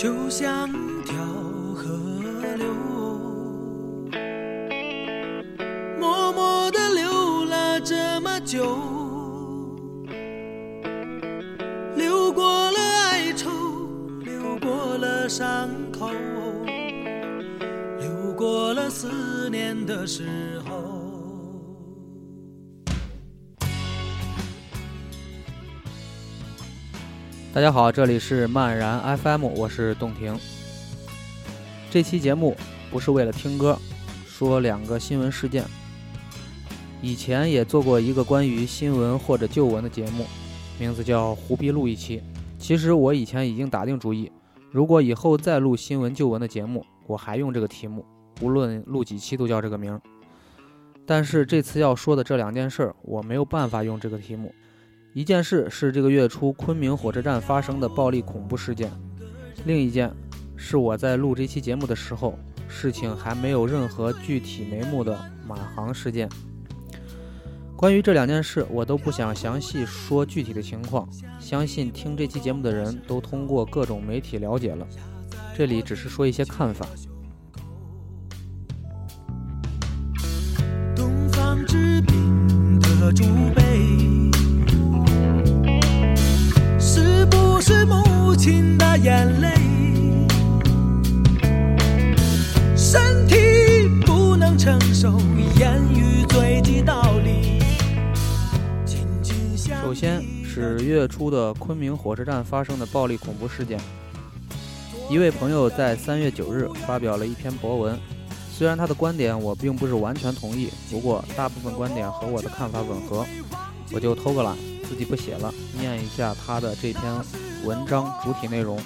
就像条河流，默默地流了这么久，流过了哀愁，流过了伤口，流过了思念的时大家好，这里是漫然 FM，我是洞庭。这期节目不是为了听歌，说两个新闻事件。以前也做过一个关于新闻或者旧闻的节目，名字叫“胡逼录一期”。其实我以前已经打定主意，如果以后再录新闻旧闻的节目，我还用这个题目，无论录几期都叫这个名。但是这次要说的这两件事儿，我没有办法用这个题目。一件事是这个月初昆明火车站发生的暴力恐怖事件，另一件是我在录这期节目的时候，事情还没有任何具体眉目的马航事件。关于这两件事，我都不想详细说具体的情况，相信听这期节目的人都通过各种媒体了解了，这里只是说一些看法。眼泪？身体不能承受言语堆积道理。紧紧首先是月初的昆明火车站发生的暴力恐怖事件。一位朋友在三月九日发表了一篇博文，虽然他的观点我并不是完全同意，不过大部分观点和我的看法吻合，我就偷个懒，自己不写了，念一下他的这篇文章主体内容。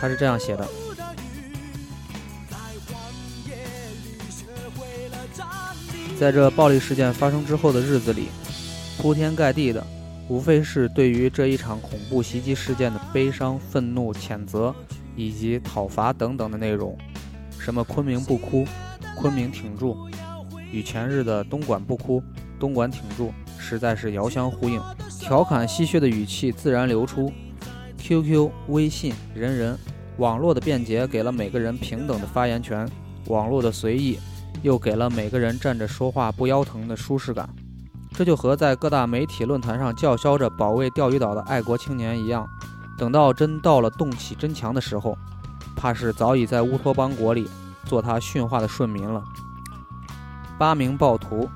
他是这样写的：在这暴力事件发生之后的日子里，铺天盖地的，无非是对于这一场恐怖袭击事件的悲伤、愤怒、谴责以及讨伐等等的内容。什么昆明不哭，昆明挺住，与前日的东莞不哭，东莞挺住，实在是遥相呼应。调侃戏谑的语气自然流出。QQ、微信、人人，网络的便捷给了每个人平等的发言权，网络的随意又给了每个人站着说话不腰疼的舒适感。这就和在各大媒体论坛上叫嚣着保卫钓鱼岛的爱国青年一样，等到真到了动起真强的时候，怕是早已在乌托邦国里做他驯化的顺民了。八名暴徒，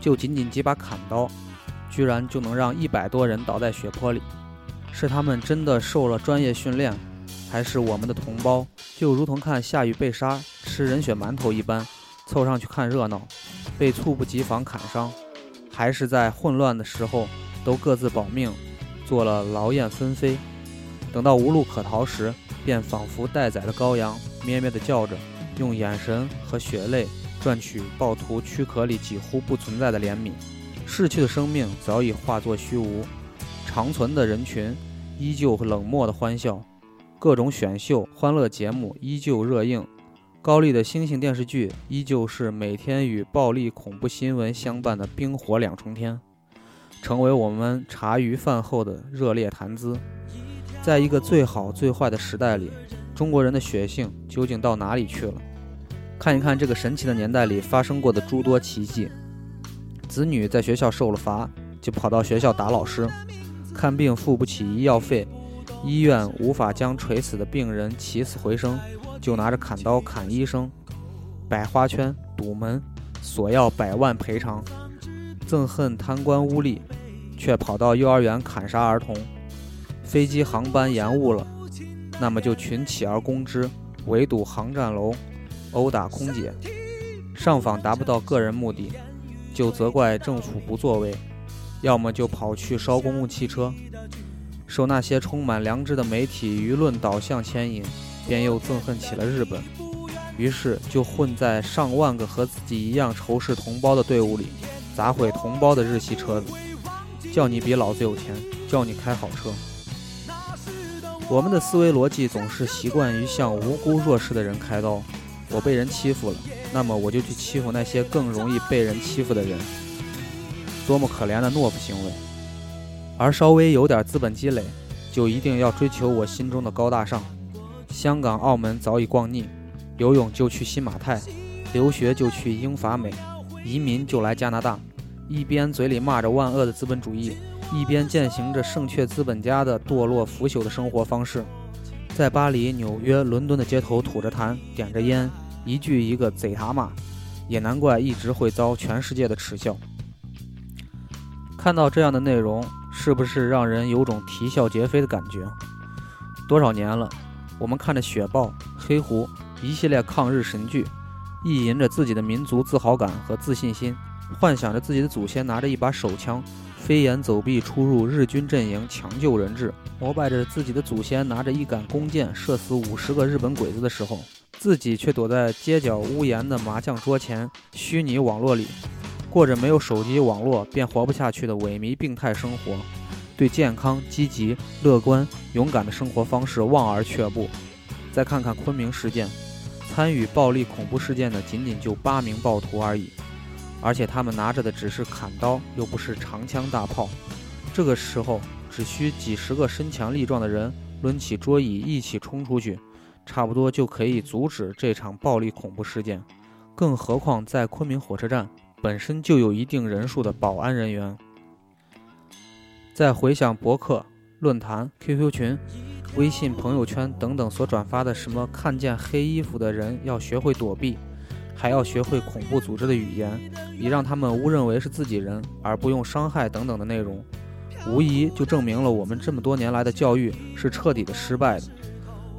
就仅仅几把砍刀，居然就能让一百多人倒在血泊里，是他们真的受了专业训练，还是我们的同胞就如同看夏雨被杀吃人血馒头一般，凑上去看热闹，被猝不及防砍伤？还是在混乱的时候都各自保命，做了劳燕分飞。等到无路可逃时，便仿佛待宰的羔羊，咩咩地叫着，用眼神和血泪赚取暴徒躯壳里几乎不存在的怜悯。逝去的生命早已化作虚无，长存的人群依旧冷漠的欢笑，各种选秀欢乐节目依旧热映。高丽的星星电视剧依旧是每天与暴力恐怖新闻相伴的冰火两重天，成为我们茶余饭后的热烈谈资。在一个最好最坏的时代里，中国人的血性究竟到哪里去了？看一看这个神奇的年代里发生过的诸多奇迹：子女在学校受了罚，就跑到学校打老师；看病付不起医药费，医院无法将垂死的病人起死回生。就拿着砍刀砍医生，摆花圈堵门，索要百万赔偿；憎恨贪官污吏，却跑到幼儿园砍杀儿童；飞机航班延误了，那么就群起而攻之，围堵航站楼，殴打空姐；上访达不到个人目的，就责怪政府不作为，要么就跑去烧公共汽车，受那些充满良知的媒体舆论导向牵引，便又憎恨起了日本。于是就混在上万个和自己一样仇视同胞的队伍里，砸毁同胞的日系车子，叫你比老子有钱，叫你开好车。我们的思维逻辑总是习惯于向无辜弱势的人开刀。我被人欺负了，那么我就去欺负那些更容易被人欺负的人。多么可怜的懦夫行为！而稍微有点资本积累，就一定要追求我心中的高大上。香港、澳门早已逛腻。游泳就去新马泰，留学就去英法美，移民就来加拿大。一边嘴里骂着万恶的资本主义，一边践行着胜却资本家的堕落腐朽的生活方式。在巴黎、纽约、伦敦的街头吐着痰，点着烟，一句一个贼他妈，也难怪一直会遭全世界的耻笑。看到这样的内容，是不是让人有种啼笑皆非的感觉？多少年了，我们看着雪豹、黑狐。一系列抗日神剧，意淫着自己的民族自豪感和自信心，幻想着自己的祖先拿着一把手枪，飞檐走壁出入日军阵营抢救人质，膜拜着自己的祖先拿着一杆弓箭射死五十个日本鬼子的时候，自己却躲在街角屋檐的麻将桌前，虚拟网络里，过着没有手机网络便活不下去的萎靡病态生活，对健康、积极、乐观、勇敢的生活方式望而却步。再看看昆明事件。参与暴力恐怖事件的仅仅就八名暴徒而已，而且他们拿着的只是砍刀，又不是长枪大炮。这个时候，只需几十个身强力壮的人抡起桌椅一起冲出去，差不多就可以阻止这场暴力恐怖事件。更何况在昆明火车站本身就有一定人数的保安人员。再回想博客、论坛、QQ 群。微信朋友圈等等所转发的什么看见黑衣服的人要学会躲避，还要学会恐怖组织的语言，以让他们误认为是自己人而不用伤害等等的内容，无疑就证明了我们这么多年来的教育是彻底的失败的。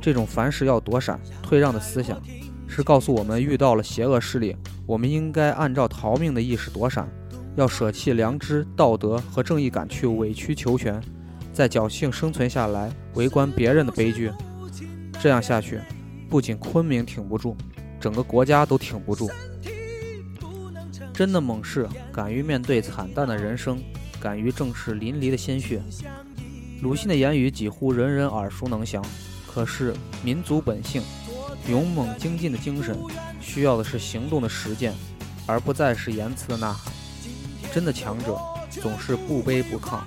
这种凡事要躲闪、退让的思想，是告诉我们遇到了邪恶势力，我们应该按照逃命的意识躲闪，要舍弃良知、道德和正义感去委曲求全。在侥幸生存下来，围观别人的悲剧，这样下去，不仅昆明挺不住，整个国家都挺不住。真的猛士，敢于面对惨淡的人生，敢于正视淋漓的鲜血。鲁迅的言语几乎人人耳熟能详，可是民族本性，勇猛精进的精神，需要的是行动的实践，而不再是言辞的呐喊。真的强者，总是不卑不亢。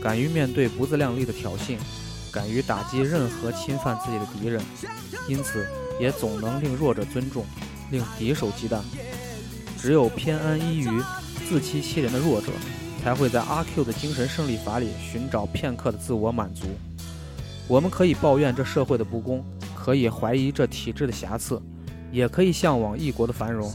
敢于面对不自量力的挑衅，敢于打击任何侵犯自己的敌人，因此也总能令弱者尊重，令敌手忌惮。只有偏安一隅、自欺欺人的弱者，才会在阿 Q 的精神胜利法里寻找片刻的自我满足。我们可以抱怨这社会的不公，可以怀疑这体制的瑕疵，也可以向往异国的繁荣，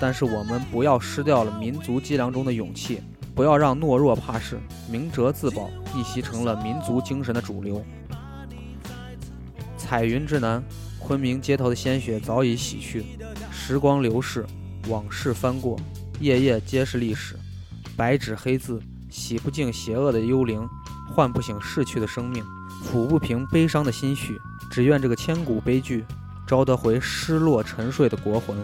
但是我们不要失掉了民族脊梁中的勇气。不要让懦弱怕事、明哲自保逆袭成了民族精神的主流。彩云之南，昆明街头的鲜血早已洗去，时光流逝，往事翻过，页页皆是历史。白纸黑字，洗不净邪恶的幽灵，唤不醒逝去的生命，抚不平悲伤的心绪。只愿这个千古悲剧，招得回失落沉睡的国魂。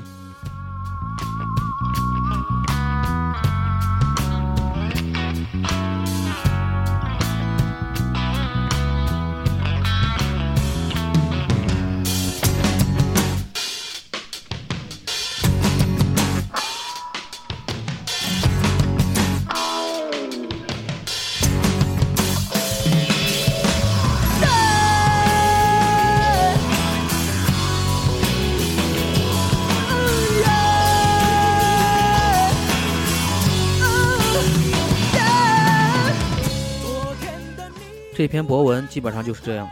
这篇博文基本上就是这样，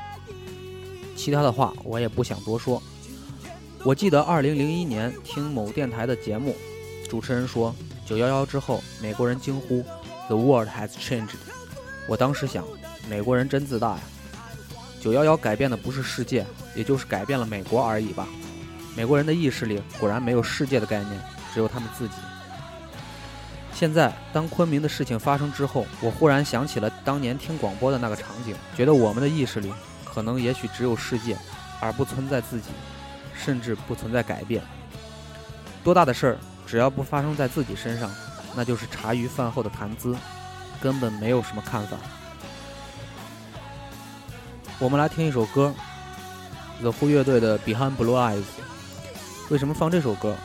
其他的话我也不想多说。我记得二零零一年听某电台的节目，主持人说九幺幺之后，美国人惊呼 “The world has changed”。我当时想，美国人真自大呀！九幺幺改变的不是世界，也就是改变了美国而已吧。美国人的意识里果然没有世界的概念，只有他们自己。现在，当昆明的事情发生之后，我忽然想起了当年听广播的那个场景，觉得我们的意识里，可能也许只有世界，而不存在自己，甚至不存在改变。多大的事儿，只要不发生在自己身上，那就是茶余饭后的谈资，根本没有什么看法。我们来听一首歌，The Who 乐队的《Behind Blue Eyes》。为什么放这首歌？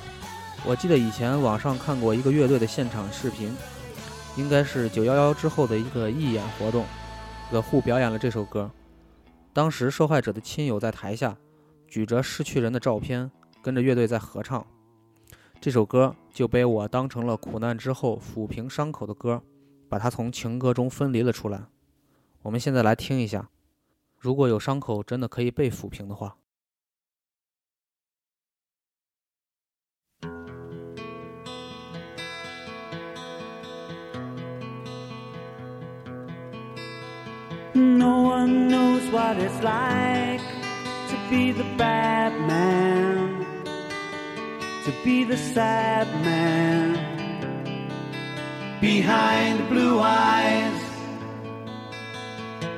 我记得以前网上看过一个乐队的现场视频，应该是九幺幺之后的一个义演活动，The Who 表演了这首歌。当时受害者的亲友在台下举着失去人的照片，跟着乐队在合唱。这首歌就被我当成了苦难之后抚平伤口的歌，把它从情歌中分离了出来。我们现在来听一下，如果有伤口真的可以被抚平的话。No one knows what it's like to be the bad man, to be the sad man behind the blue eyes.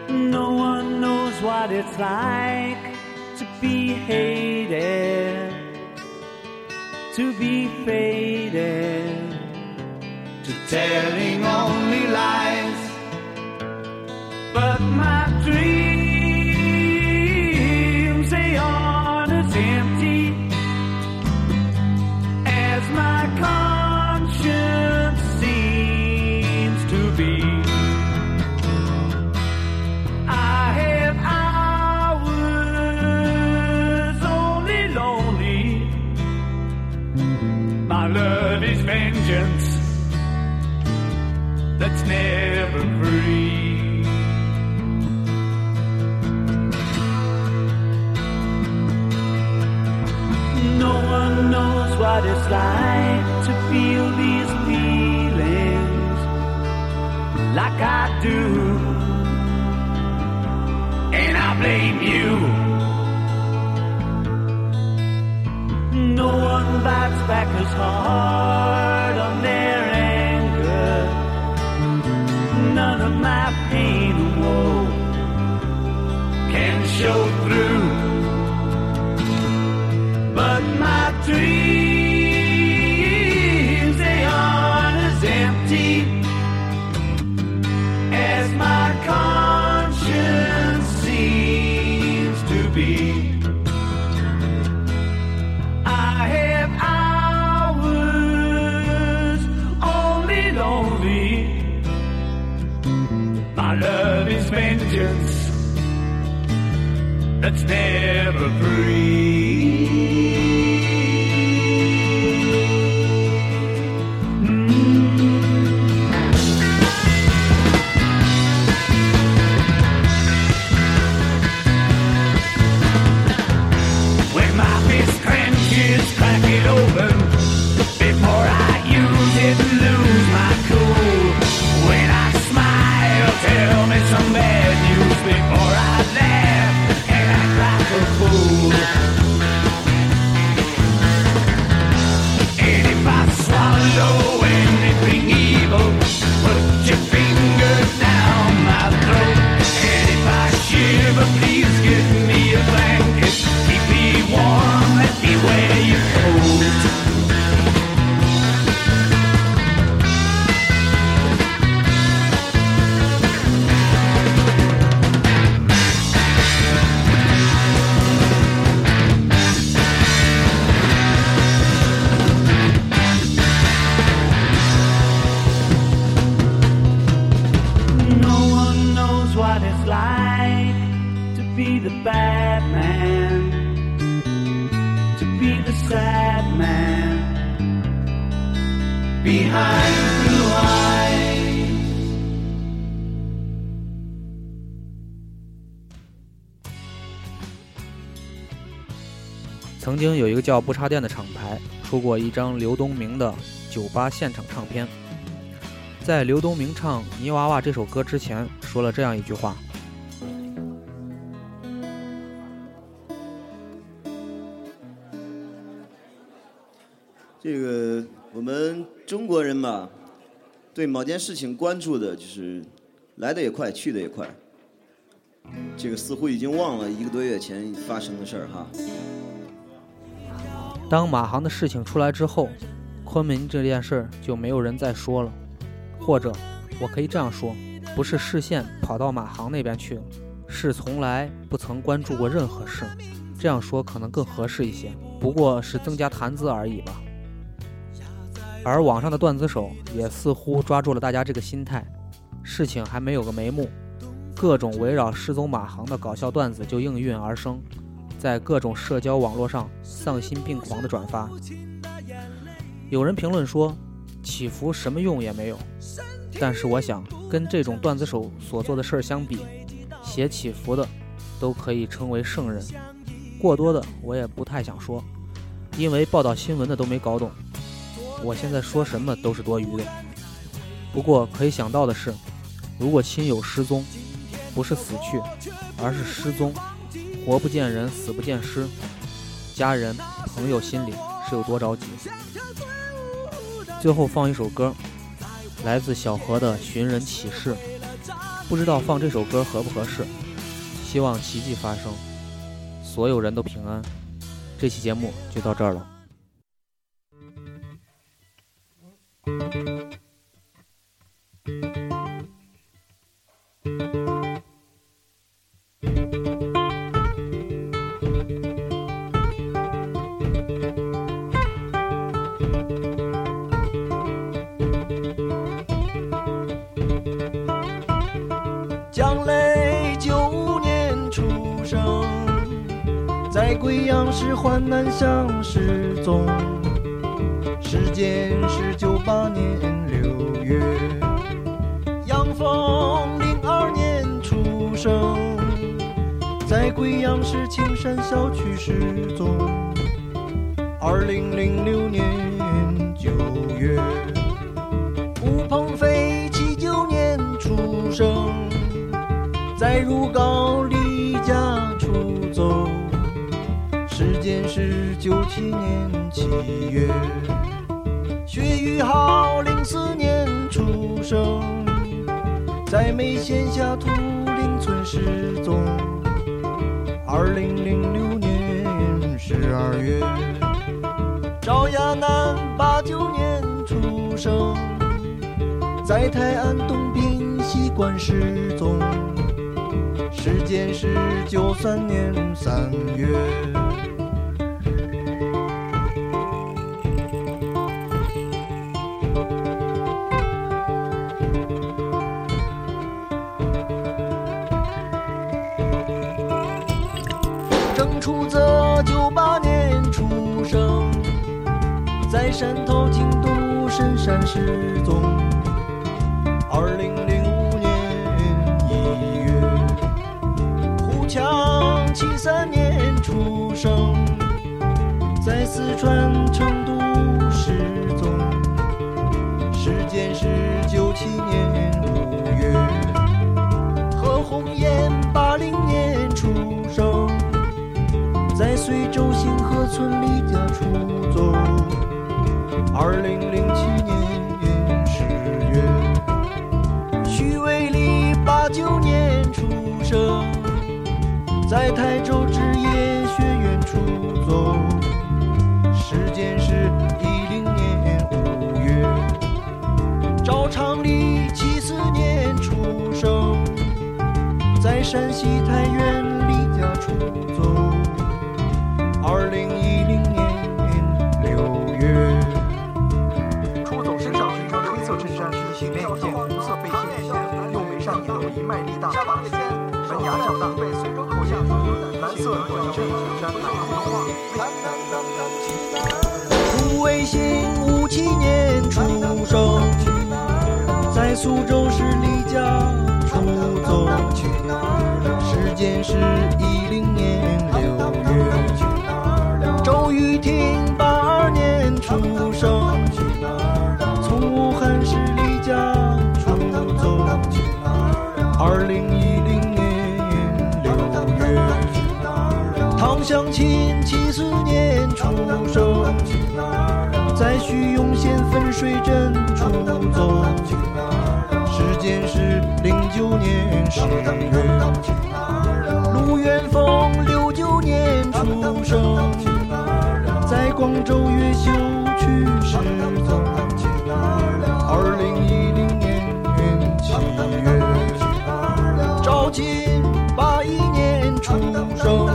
No one knows what it's like to be hated, to be faded, to telling only lies. But my dreams, blame you. No one bites back as hard My love is vengeance that's never free. 曾经有一个叫不插电的厂牌出过一张刘东明的酒吧现场唱片，在刘东明唱《泥娃娃》这首歌之前，说了这样一句话：这个我们中国人嘛，对某件事情关注的，就是来的也快，去的也快。这个似乎已经忘了一个多月前发生的事儿哈。当马航的事情出来之后，昆明这件事儿就没有人再说了，或者我可以这样说，不是视线跑到马航那边去了，是从来不曾关注过任何事。这样说可能更合适一些，不过是增加谈资而已吧。而网上的段子手也似乎抓住了大家这个心态，事情还没有个眉目，各种围绕失踪马航的搞笑段子就应运而生，在各种社交网络上丧心病狂的转发。有人评论说，祈福什么用也没有，但是我想跟这种段子手所做的事儿相比，写祈福的都可以称为圣人。过多的我也不太想说，因为报道新闻的都没搞懂。我现在说什么都是多余的。不过可以想到的是，如果亲友失踪，不是死去，而是失踪，活不见人，死不见尸，家人朋友心里是有多着急。最后放一首歌，来自小何的《寻人启事》，不知道放这首歌合不合适。希望奇迹发生。所有人都平安。这期节目就到这儿了。江雷九年出生，在贵阳市环南乡失踪。时间是九八年六月。杨峰零二年出生，在贵阳市青山小区失踪。二零零六年九月，吴鹏飞七九年出生。在如皋离家出走，时间是九七年七月。薛玉浩零四年出生，在眉县下土林村失踪。二零零六年十二月，赵亚楠八九年出生，在泰安东滨西关失踪。时间是九三年三月。郑楚泽九八年出生，在汕头京都深山失踪。二零零五年一月。胡强七三年出生，在四川成都村离家出走。二零零七年十月，徐伟丽八九年出生。在台州职业学院出走，时间是一零年五月。赵长礼七四年出生，在山西太原零一零年六月，出走身上是一身黑色衬衫，里面一件红色背心，右眉上有一脉力大，门牙较大，口下蓝色短衬衫，胡伟新五七年出生，在苏州市离家出走，时间是一零年月。唐湘琴七四年出生，在徐永县分水镇出走，时间是零九年十月。陆远峰六九年出生，在广州越秀区失踪。二零一零年七月，赵琴八一年出生，